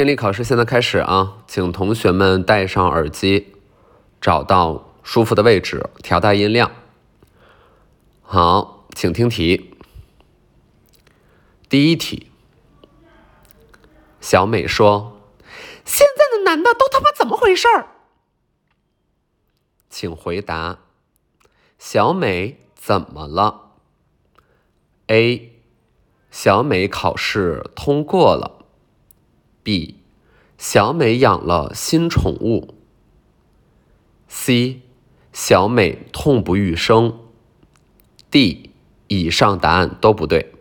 听力考试现在开始啊，请同学们戴上耳机，找到舒服的位置，调大音量。好，请听题。第一题，小美说：“现在的男的都他妈怎么回事儿？”请回答：小美怎么了？A，小美考试通过了。B，小美养了新宠物。C，小美痛不欲生。D，以上答案都不对。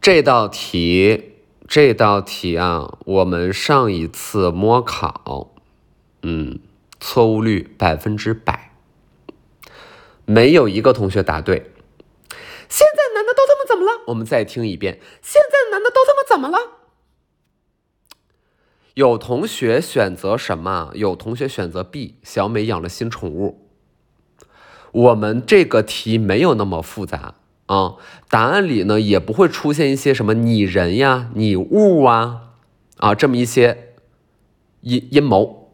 这道题，这道题啊，我们上一次摸考，嗯，错误率百分之百，没有一个同学答对。现在男的都他妈怎么了？我们再听一遍。现在男的都他妈怎么了？有同学选择什么？有同学选择 B，小美养了新宠物。我们这个题没有那么复杂啊，答案里呢也不会出现一些什么拟人呀、拟物啊啊这么一些阴阴谋，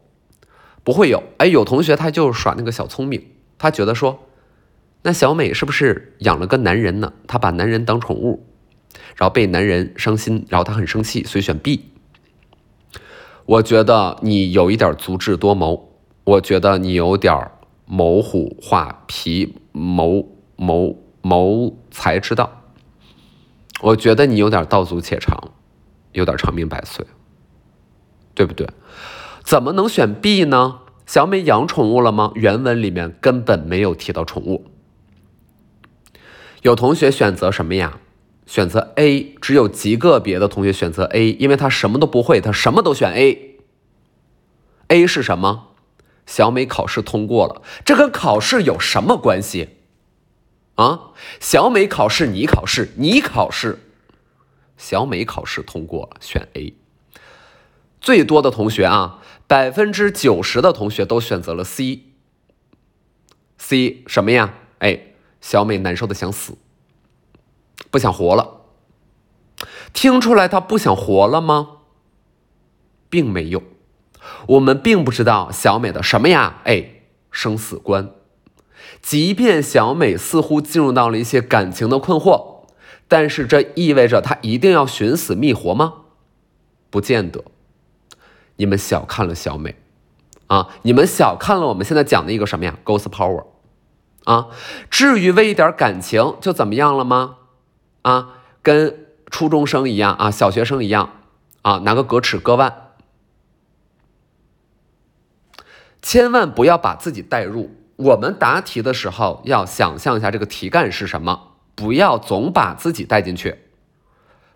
不会有。哎，有同学他就耍那个小聪明，他觉得说。那小美是不是养了个男人呢？她把男人当宠物，然后被男人伤心，然后她很生气，所以选 B。我觉得你有一点足智多谋，我觉得你有点谋虎画皮，谋谋谋财之道。我觉得你有点道阻且长，有点长命百岁，对不对？怎么能选 B 呢？小美养宠物了吗？原文里面根本没有提到宠物。有同学选择什么呀？选择 A，只有极个别的同学选择 A，因为他什么都不会，他什么都选 A。A 是什么？小美考试通过了，这跟考试有什么关系？啊，小美考试，你考试，你考试，小美考试通过了，选 A。最多的同学啊，百分之九十的同学都选择了 C。C 什么呀？哎。小美难受的想死，不想活了。听出来她不想活了吗？并没有，我们并不知道小美的什么呀？哎，生死观。即便小美似乎进入到了一些感情的困惑，但是这意味着她一定要寻死觅活吗？不见得。你们小看了小美啊！你们小看了我们现在讲的一个什么呀？Ghost Power。啊，至于为一点感情就怎么样了吗？啊，跟初中生一样啊，小学生一样啊，拿个格尺割腕，千万不要把自己带入。我们答题的时候要想象一下这个题干是什么，不要总把自己带进去。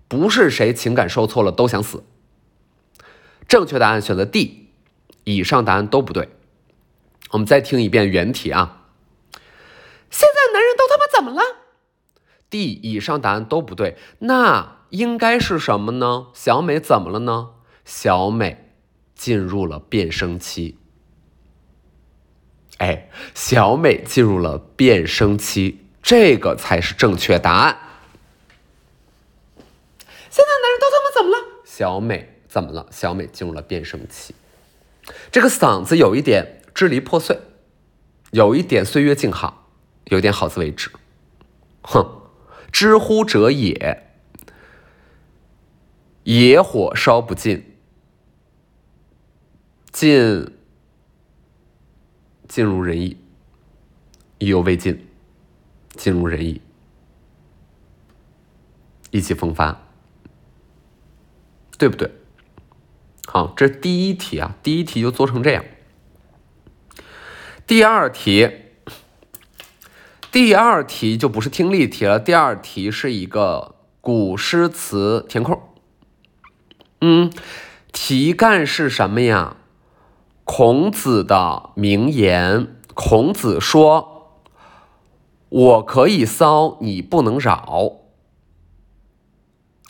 不是谁情感受挫了都想死。正确答案选择 D，以上答案都不对。我们再听一遍原题啊。现在男人都他妈怎么了？D 以上答案都不对，那应该是什么呢？小美怎么了呢？小美进入了变声期。哎，小美进入了变声期，这个才是正确答案。现在男人都他妈怎么了？小美怎么了？小美进入了变声期，这个嗓子有一点支离破碎，有一点岁月静好。有点好自为之，哼！知乎者也，野火烧不尽，尽尽如人意，意犹未尽，尽如人意，意气风发，对不对？好，这第一题啊，第一题就做成这样，第二题。第二题就不是听力题了，第二题是一个古诗词填空。嗯，题干是什么呀？孔子的名言。孔子说：“我可以骚，你不能扰。”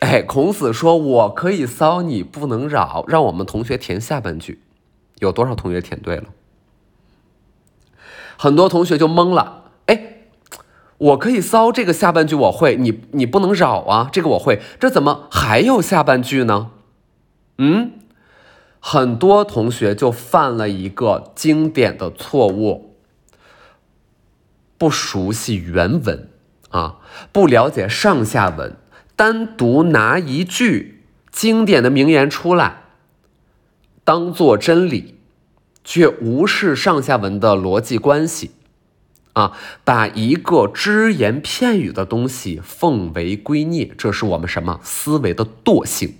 哎，孔子说：“我可以骚，你不能扰。”让我们同学填下半句，有多少同学填对了？很多同学就懵了。我可以骚这个下半句我会，你你不能扰啊，这个我会，这怎么还有下半句呢？嗯，很多同学就犯了一个经典的错误，不熟悉原文啊，不了解上下文，单独拿一句经典的名言出来当做真理，却无视上下文的逻辑关系。啊，把一个只言片语的东西奉为圭臬，这是我们什么思维的惰性？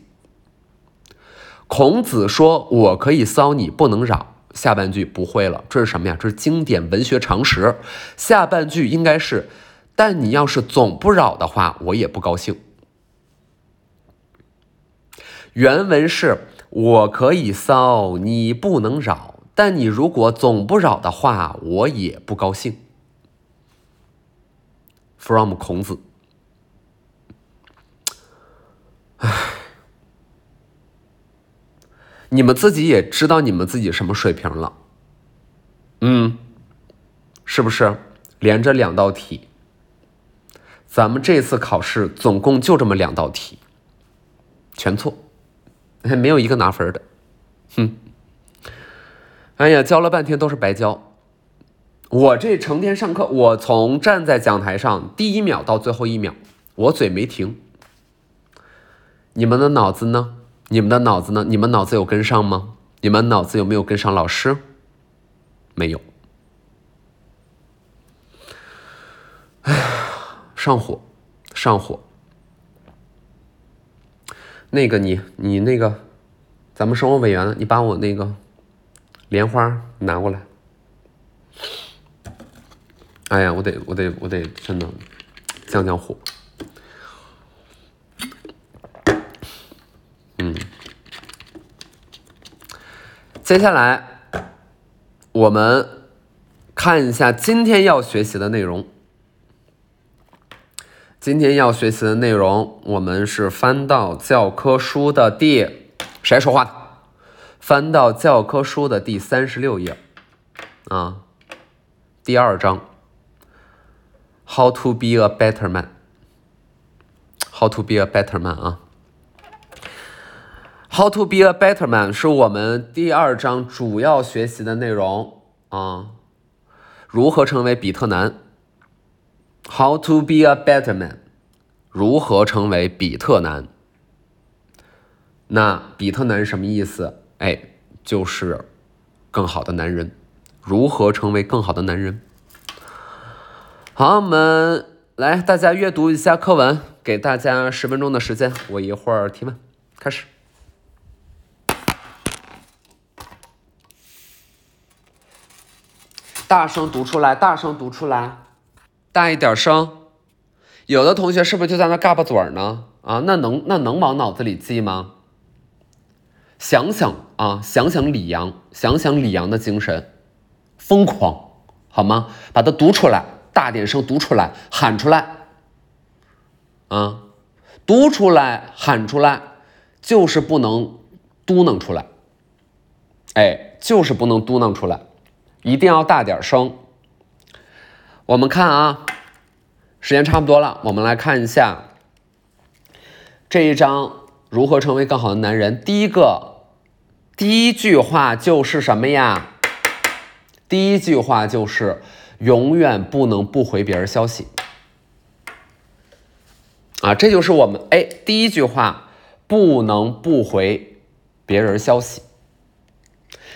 孔子说：“我可以骚你，不能扰。”下半句不会了，这是什么呀？这是经典文学常识。下半句应该是：“但你要是总不扰的话，我也不高兴。”原文是：“我可以骚你，不能扰。但你如果总不扰的话，我也不高兴。” From 孔子，唉，你们自己也知道你们自己什么水平了，嗯，是不是？连着两道题，咱们这次考试总共就这么两道题，全错，没有一个拿分的，哼，哎呀，教了半天都是白教。我这成天上课，我从站在讲台上第一秒到最后一秒，我嘴没停。你们的脑子呢？你们的脑子呢？你们脑子有跟上吗？你们脑子有没有跟上老师？没有。哎呀，上火，上火。那个你，你那个，咱们生活委员，你把我那个莲花拿过来。哎呀，我得，我得，我得，真的降降火。嗯，接下来我们看一下今天要学习的内容。今天要学习的内容，我们是翻到教科书的第谁说话？翻到教科书的第三十六页啊，第二章。How to be a better man? How to be a better man 啊？How to be a better man 是我们第二章主要学习的内容啊。如何成为比特男？How to be a better man？如何成为比特男？那比特男什么意思？哎，就是更好的男人。如何成为更好的男人？好，我们来，大家阅读一下课文，给大家十分钟的时间，我一会儿提问，开始。大声读出来，大声读出来，大一点声。有的同学是不是就在那嘎巴嘴儿呢？啊，那能那能往脑子里记吗？想想啊，想想李阳，想想李阳的精神，疯狂，好吗？把它读出来。大点声读出来，喊出来，啊，读出来，喊出来，就是不能嘟囔出来，哎，就是不能嘟囔出来，一定要大点声。我们看啊，时间差不多了，我们来看一下这一章如何成为更好的男人。第一个，第一句话就是什么呀？第一句话就是。永远不能不回别人消息啊！这就是我们哎第一句话，不能不回别人消息。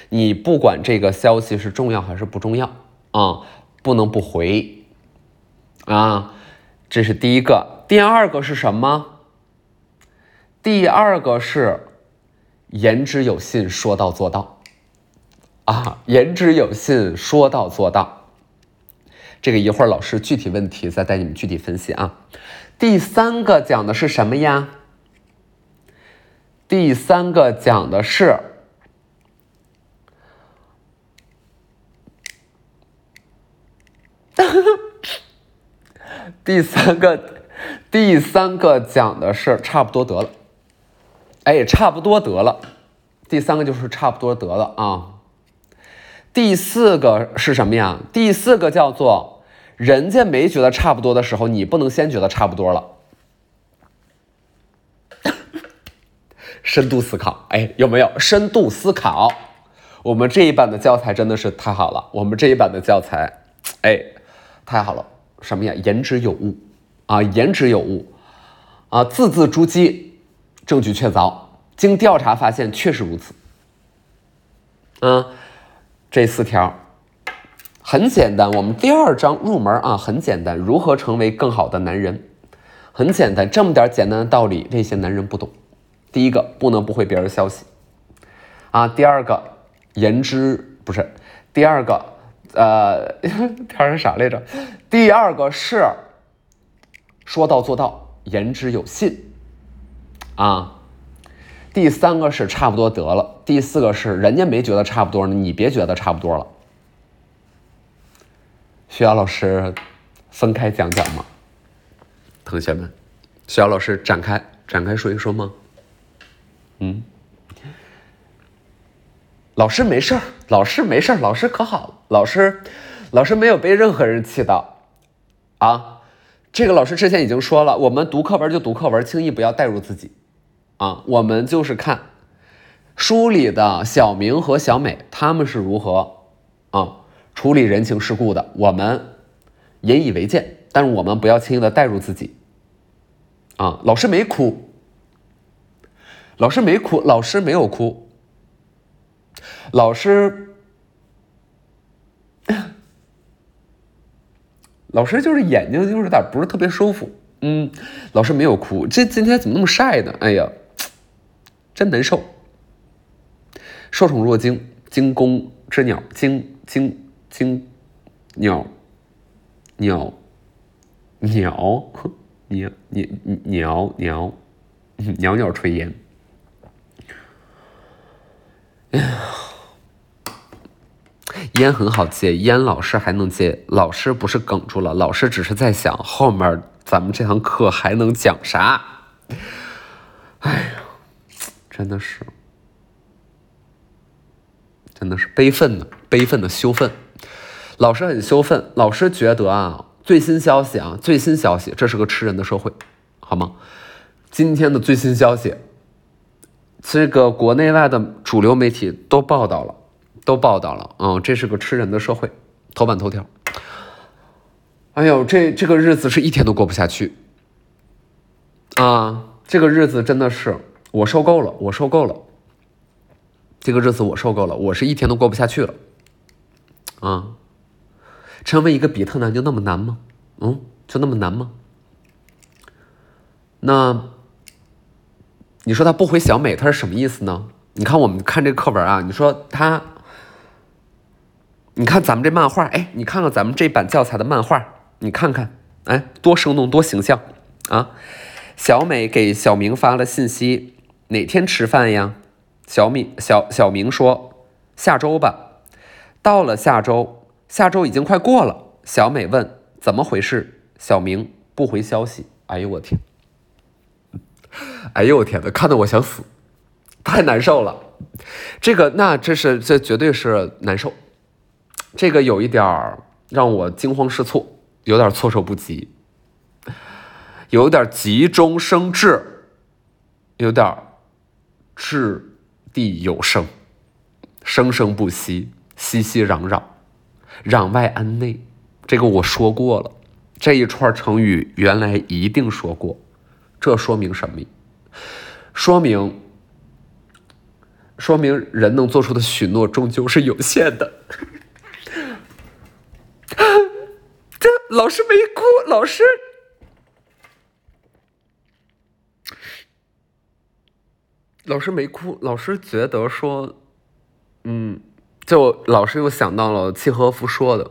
你不管这个消息是重要还是不重要啊，不能不回啊！这是第一个。第二个是什么？第二个是言之有信，说到做到啊！言之有信，说到做到。这个一会儿老师具体问题再带你们具体分析啊。第三个讲的是什么呀？第三个讲的是，第三个第三个讲的是差不多得了，哎，差不多得了。第三个就是差不多得了啊。第四个是什么呀？第四个叫做，人家没觉得差不多的时候，你不能先觉得差不多了。深度思考，哎，有没有深度思考？我们这一版的教材真的是太好了，我们这一版的教材，哎，太好了，什么呀？言之有物啊，言之有物啊，字字珠玑，证据确凿，经调查发现确实如此。嗯，这四条很简单，我们第二章入门啊，很简单，如何成为更好的男人？很简单，这么点简单的道理，这些男人不懂。第一个，不能不回别人消息啊。第二个，言之不是。第二个，呃，第二个啥来着？第二个是说到做到，言之有信啊。第三个是差不多得了，第四个是人家没觉得差不多呢，你别觉得差不多了。需要老师分开讲讲吗？同学们，需要老师展开展开说一说吗？嗯，老师没事儿，老师没事儿，老师可好了，老师，老师没有被任何人气到啊。这个老师之前已经说了，我们读课文就读课文，轻易不要带入自己。啊，我们就是看书里的小明和小美他们是如何啊处理人情世故的，我们引以为鉴。但是我们不要轻易的带入自己。啊，老师没哭，老师没哭，老师没有哭，老师，老师就是眼睛就是有点不是特别舒服。嗯，老师没有哭，这今天怎么那么晒呢？哎呀！真难受。受宠若惊，惊弓之鸟，惊惊惊鸟鸟鸟 鸟鸟鸟鸟 鸟鸟垂涎。烟很好戒，烟老师还能戒，老师不是哽住了，老师只是在想后面咱们这堂课还能讲啥。哎呀，真的是。真的是悲愤的，悲愤的羞愤。老师很羞愤，老师觉得啊，最新消息啊，最新消息，这是个吃人的社会，好吗？今天的最新消息，这个国内外的主流媒体都报道了，都报道了，嗯，这是个吃人的社会，头版头条。哎呦，这这个日子是一天都过不下去啊！这个日子真的是。我受够了，我受够了，这个日子我受够了，我是一天都过不下去了，啊！成为一个比特男就那么难吗？嗯，就那么难吗？那你说他不回小美，他是什么意思呢？你看我们看这课文啊，你说他，你看咱们这漫画，哎，你看看咱们这版教材的漫画，你看看，哎，多生动，多形象啊！小美给小明发了信息。哪天吃饭呀？小米小小明说：“下周吧。”到了下周，下周已经快过了。小美问：“怎么回事？”小明不回消息。哎呦我天！哎呦我天呐，看得我想死，太难受了。这个那这是这绝对是难受。这个有一点儿让我惊慌失措，有点措手不及，有点急中生智，有点。智地有声，生生不息，熙熙攘攘，攘外安内。这个我说过了，这一串成语原来一定说过。这说明什么？说明，说明人能做出的许诺终究是有限的。这老师没哭，老师。老师没哭，老师觉得说，嗯，就老师又想到了契诃夫说的，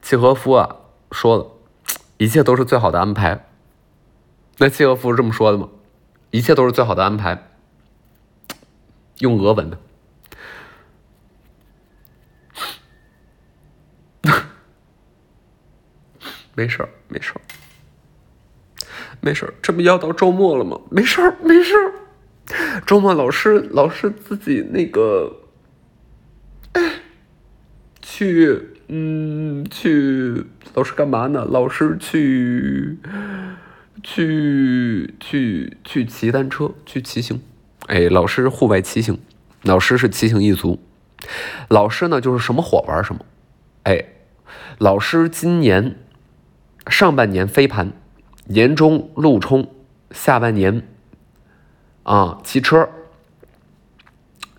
契诃夫啊说的，一切都是最好的安排。那契诃夫是这么说的吗？一切都是最好的安排，用俄文的。没事儿，没事儿，没事儿，这不要到周末了吗？没事儿，没事儿。周末老师老师自己那个，去嗯去老师干嘛呢？老师去去去去骑单车，去骑行。哎，老师户外骑行，老师是骑行一族。老师呢，就是什么火玩什么。哎，老师今年上半年飞盘，年中路冲，下半年啊骑车，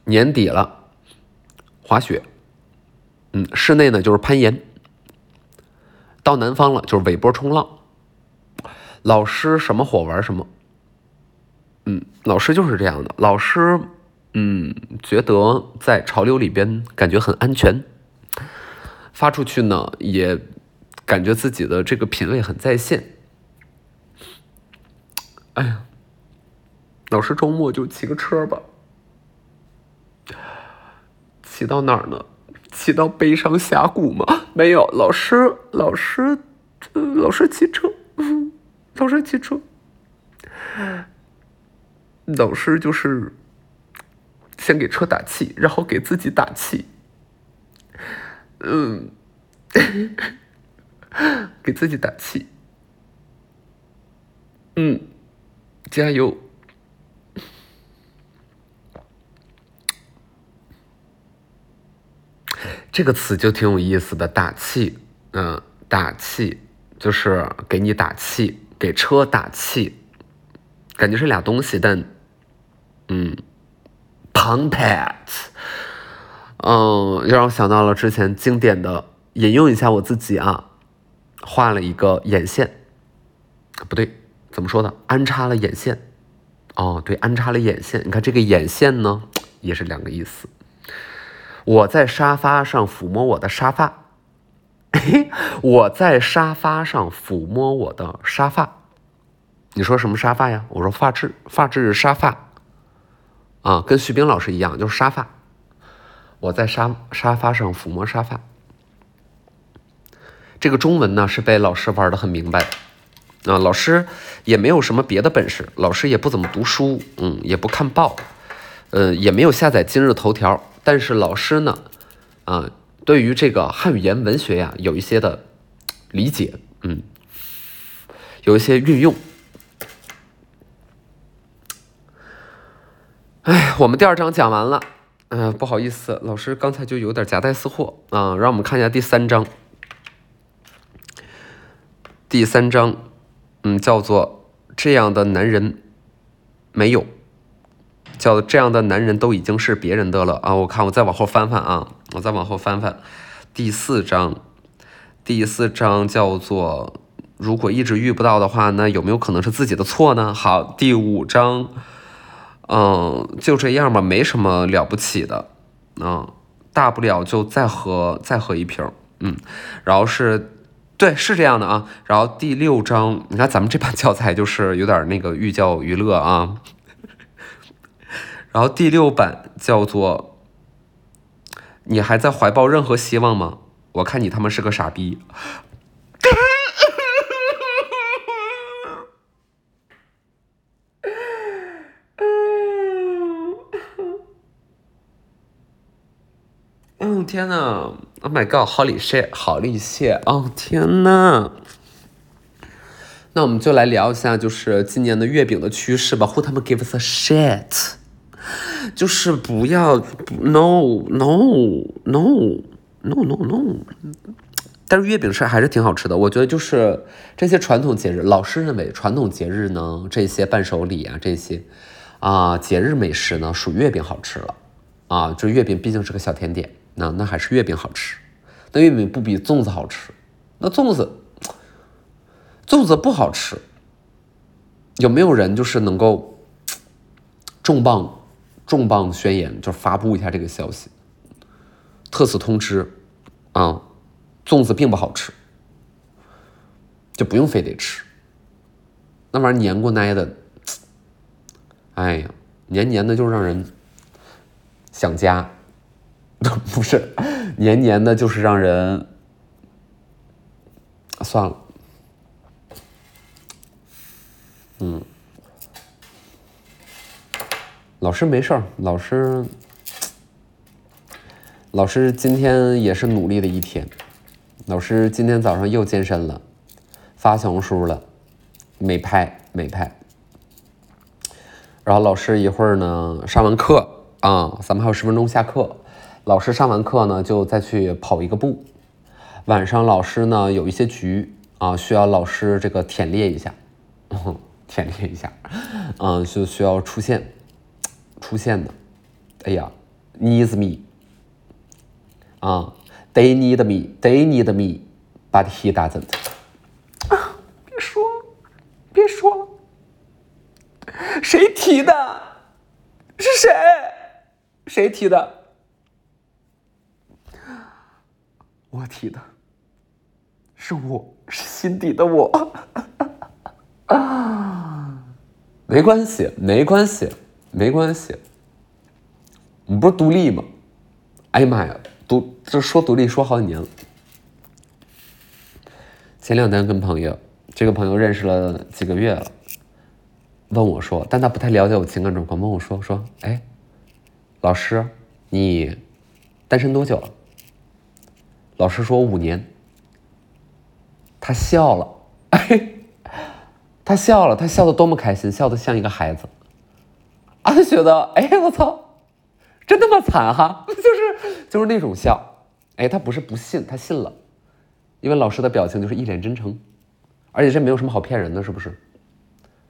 年底了滑雪。嗯，室内呢就是攀岩。到南方了就是尾波冲浪。老师什么火玩什么。嗯，老师就是这样的。老师，嗯，觉得在潮流里边感觉很安全，发出去呢也感觉自己的这个品味很在线。哎呀，老师周末就骑个车吧，骑到哪儿呢？骑到悲伤峡谷吗？没有，老师，老师，老师骑车，老师骑车。老师就是先给车打气，然后给自己打气，嗯，给自己打气，嗯，加油。这个词就挺有意思的，打气，嗯，打气就是给你打气，给车打气，感觉是俩东西，但。嗯，pump it，嗯，又让我想到了之前经典的，引用一下我自己啊，画了一个眼线，不对，怎么说的？安插了眼线，哦，对，安插了眼线。你看这个眼线呢，也是两个意思。我在沙发上抚摸我的沙发，我在沙发上抚摸我的沙发。你说什么沙发呀？我说发质，发质沙发。啊，跟徐冰老师一样，就是沙发。我在沙沙发上抚摸沙发。这个中文呢是被老师玩的很明白。啊，老师也没有什么别的本事，老师也不怎么读书，嗯，也不看报，呃，也没有下载今日头条。但是老师呢，啊，对于这个汉语言文学呀，有一些的理解，嗯，有一些运用。哎，我们第二章讲完了，嗯，不好意思，老师刚才就有点夹带私货啊，让我们看一下第三章。第三章，嗯，叫做这样的男人没有，叫这样的男人都已经是别人的了啊！我看我再往后翻翻啊，我再往后翻翻，第四章，第四章叫做如果一直遇不到的话，那有没有可能是自己的错呢？好，第五章。嗯，就这样吧，没什么了不起的，嗯，大不了就再喝再喝一瓶，嗯，然后是，对，是这样的啊。然后第六章，你看咱们这版教材就是有点那个寓教于乐啊。然后第六版叫做，你还在怀抱任何希望吗？我看你他妈是个傻逼。嗯天呐！Oh my god！好厉害，好厉害！哦天呐！那我们就来聊一下，就是今年的月饼的趋势吧。Who 他们 give us a shit？就是不要，no no no no no no。但是月饼是还是挺好吃的。我觉得就是这些传统节日，老师认为传统节日呢，这些伴手礼啊，这些啊节日美食呢，属月饼好吃了啊。这月饼毕竟是个小甜点。那那还是月饼好吃，那月饼不比粽子好吃，那粽子，粽子不好吃。有没有人就是能够 重磅重磅宣言，就发布一下这个消息，特此通知啊，粽子并不好吃，就不用非得吃，那玩意儿黏过奶的，哎呀，黏黏的就让人想家。不是，黏黏的，就是让人算了。嗯，老师没事儿，老师，老师今天也是努力的一天。老师今天早上又健身了，发小红书了，美拍美拍。然后老师一会儿呢上完课啊，咱们还有十分钟下课。老师上完课呢，就再去跑一个步。晚上老师呢有一些局啊，需要老师这个 舔练一下，舔练一下，嗯，就需要出现出现的。哎呀，needs me 啊，they need me，they need me，but he doesn't。啊，别说了，别说了。谁提的？是谁？谁提的？我提的。是我是心底的我。啊，没关系，没关系，没关系。你不是独立吗？哎呀妈呀，独这说独立说好几年了。前两天跟朋友，这个朋友认识了几个月了。问我说，但他不太了解我情感状况。问我说说，哎，老师，你单身多久了？老师说五年。他笑了，哎，他笑了，他笑的多么开心，笑的像一个孩子。啊，他觉得，哎，我操，真他妈惨哈，就是就是那种笑。哎，他不是不信，他信了，因为老师的表情就是一脸真诚，而且这没有什么好骗人的，是不是？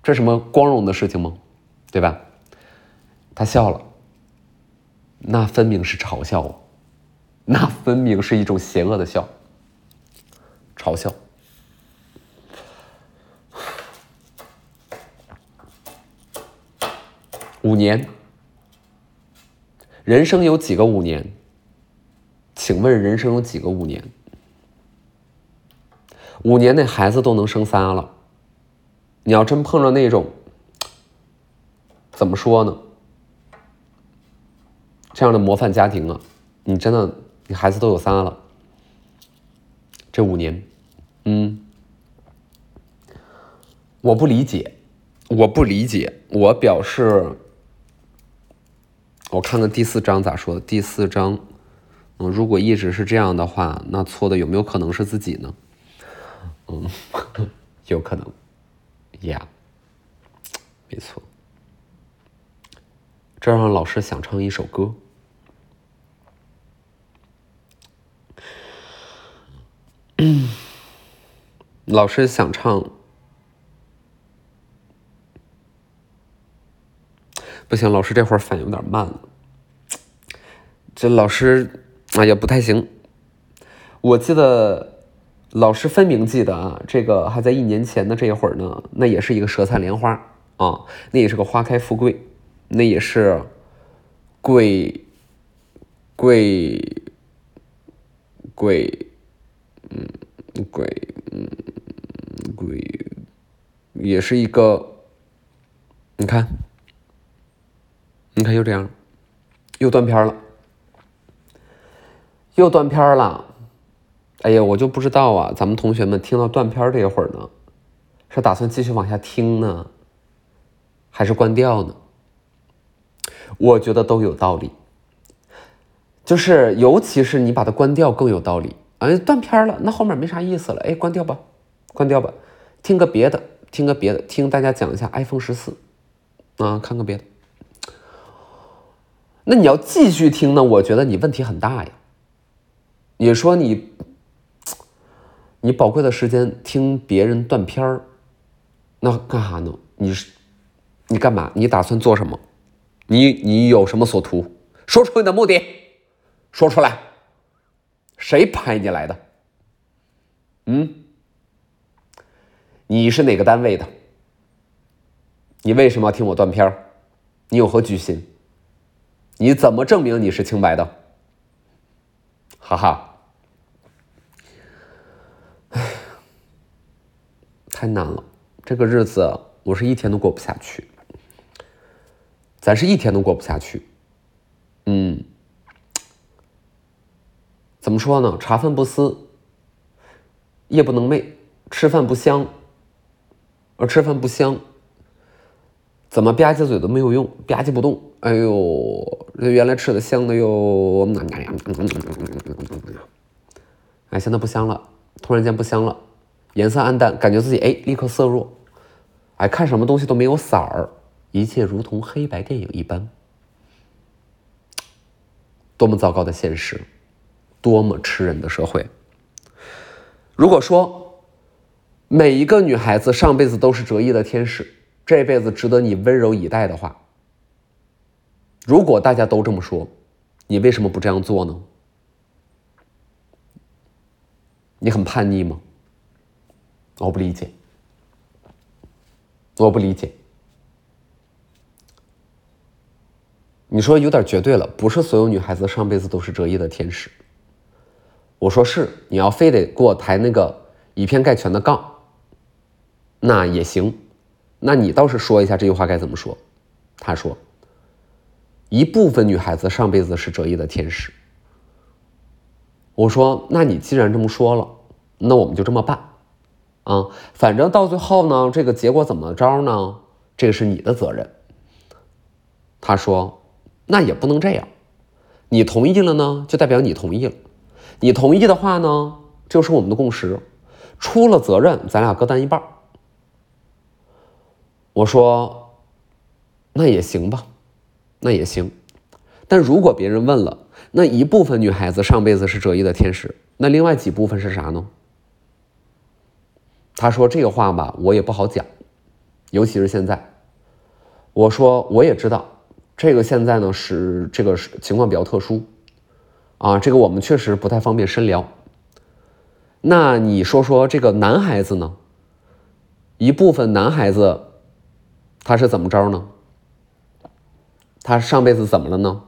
这什么光荣的事情吗？对吧？他笑了，那分明是嘲笑我，那分明是一种邪恶的笑，嘲笑。五年，人生有几个五年？请问人生有几个五年？五年内孩子都能生仨了。你要真碰着那种，怎么说呢？这样的模范家庭啊，你真的，你孩子都有仨了。这五年，嗯，我不理解，我不理解，我表示，我看看第四章咋说的。第四章，嗯，如果一直是这样的话，那错的有没有可能是自己呢？嗯，有可能。呀，没错，这让老师想唱一首歌。老师想唱，不行，老师这会儿反应有点慢了。这老师啊也不太行，我记得。老师分明记得啊，这个还在一年前的这一会儿呢，那也是一个舌灿莲花啊，那也是个花开富贵，那也是贵贵贵，嗯，贵嗯贵，也是一个，你看，你看又这样，又断片了，又断片了。哎呀，我就不知道啊！咱们同学们听到断片这一会儿呢，是打算继续往下听呢，还是关掉呢？我觉得都有道理。就是尤其是你把它关掉更有道理。哎，断片了，那后面没啥意思了。哎，关掉吧，关掉吧，听个别的，听个别的，听大家讲一下 iPhone 十四啊，看个别的。那你要继续听呢，我觉得你问题很大呀。你说你。你宝贵的时间听别人断片儿，那干啥呢？你是你干嘛？你打算做什么？你你有什么所图？说出你的目的，说出来。谁派你来的？嗯？你是哪个单位的？你为什么要听我断片儿？你有何居心？你怎么证明你是清白的？哈哈。太难了，这个日子我是一天都过不下去，咱是一天都过不下去。嗯，怎么说呢？茶饭不思，夜不能寐，吃饭不香，而吃饭不香，怎么吧唧嘴都没有用，吧唧不动。哎呦，原来吃的香的哟，哎，现在不香了，突然间不香了。颜色暗淡，感觉自己哎立刻色弱，哎，看什么东西都没有色儿，一切如同黑白电影一般。多么糟糕的现实，多么吃人的社会。如果说每一个女孩子上辈子都是折翼的天使，这辈子值得你温柔以待的话，如果大家都这么说，你为什么不这样做呢？你很叛逆吗？我不理解，我不理解。你说有点绝对了，不是所有女孩子上辈子都是折翼的天使。我说是，你要非得给我抬那个以偏概全的杠，那也行。那你倒是说一下这句话该怎么说？他说，一部分女孩子上辈子是折翼的天使。我说，那你既然这么说了，那我们就这么办。啊，反正到最后呢，这个结果怎么着呢？这个是你的责任。他说，那也不能这样，你同意了呢，就代表你同意了。你同意的话呢，就是我们的共识。出了责任，咱俩各担一半。我说，那也行吧，那也行。但如果别人问了，那一部分女孩子上辈子是折翼的天使，那另外几部分是啥呢？他说这个话吧，我也不好讲，尤其是现在。我说我也知道，这个现在呢是这个情况比较特殊，啊，这个我们确实不太方便深聊。那你说说这个男孩子呢？一部分男孩子他是怎么着呢？他上辈子怎么了呢？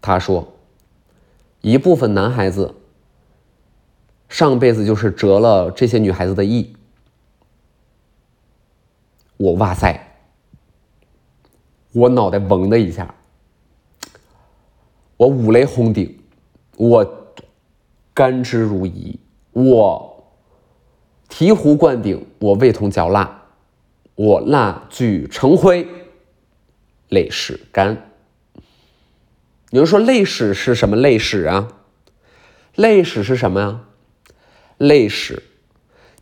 他说，一部分男孩子。上辈子就是折了这些女孩子的意，我哇塞，我脑袋嗡的一下，我五雷轰顶，我甘之如饴，我醍醐灌顶，我味同嚼蜡，我蜡炬成灰，泪始干。有人说泪史是什么泪史啊？泪史是什么呀？泪史，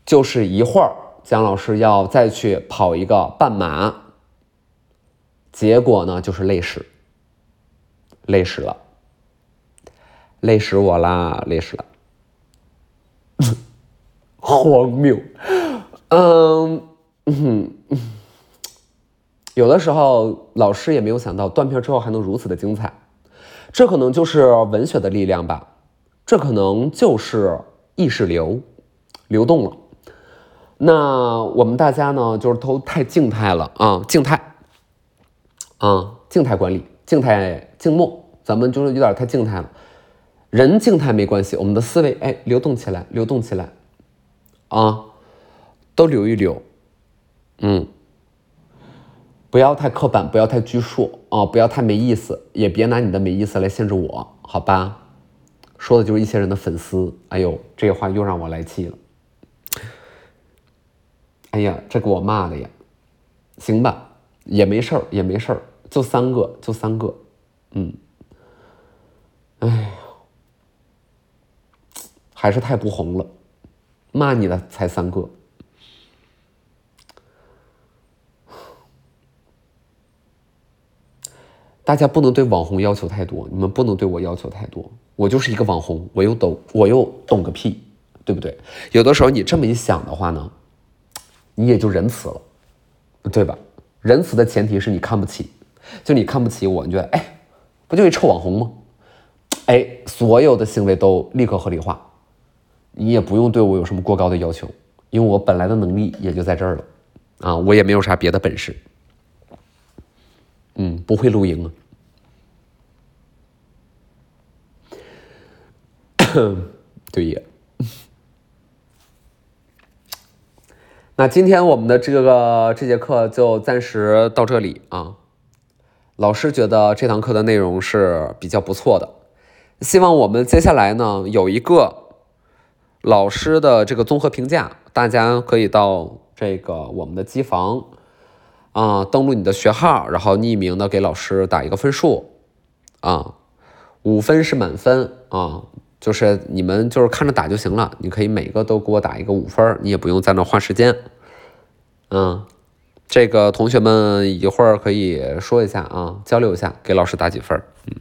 就是一会儿姜老师要再去跑一个半马，结果呢就是累死，累死了，累死我啦，累死了，荒谬，嗯嗯，有的时候老师也没有想到断片之后还能如此的精彩，这可能就是文学的力量吧，这可能就是。意识流，流动了。那我们大家呢，就是都太静态了啊，静态，啊，静态管理，静态静默，咱们就是有点太静态了。人静态没关系，我们的思维哎，流动起来，流动起来，啊，都留一留，嗯，不要太刻板，不要太拘束啊，不要太没意思，也别拿你的没意思来限制我，好吧？说的就是一些人的粉丝，哎呦，这话又让我来气了。哎呀，这给我骂的呀！行吧，也没事儿，也没事儿，就三个，就三个，嗯，哎呀，还是太不红了，骂你的才三个。大家不能对网红要求太多，你们不能对我要求太多。我就是一个网红，我又懂，我又懂个屁，对不对？有的时候你这么一想的话呢，你也就仁慈了，对吧？仁慈的前提是你看不起，就你看不起我，你觉得哎，不就一臭网红吗？哎，所有的行为都立刻合理化，你也不用对我有什么过高的要求，因为我本来的能力也就在这儿了，啊，我也没有啥别的本事。嗯，不会露营啊。对呀。那今天我们的这个这节课就暂时到这里啊。老师觉得这堂课的内容是比较不错的，希望我们接下来呢有一个老师的这个综合评价，大家可以到这个我们的机房。啊，登录你的学号，然后匿名的给老师打一个分数，啊，五分是满分啊，就是你们就是看着打就行了，你可以每个都给我打一个五分，你也不用在那花时间，嗯，这个同学们一会儿可以说一下啊，交流一下，给老师打几分。嗯。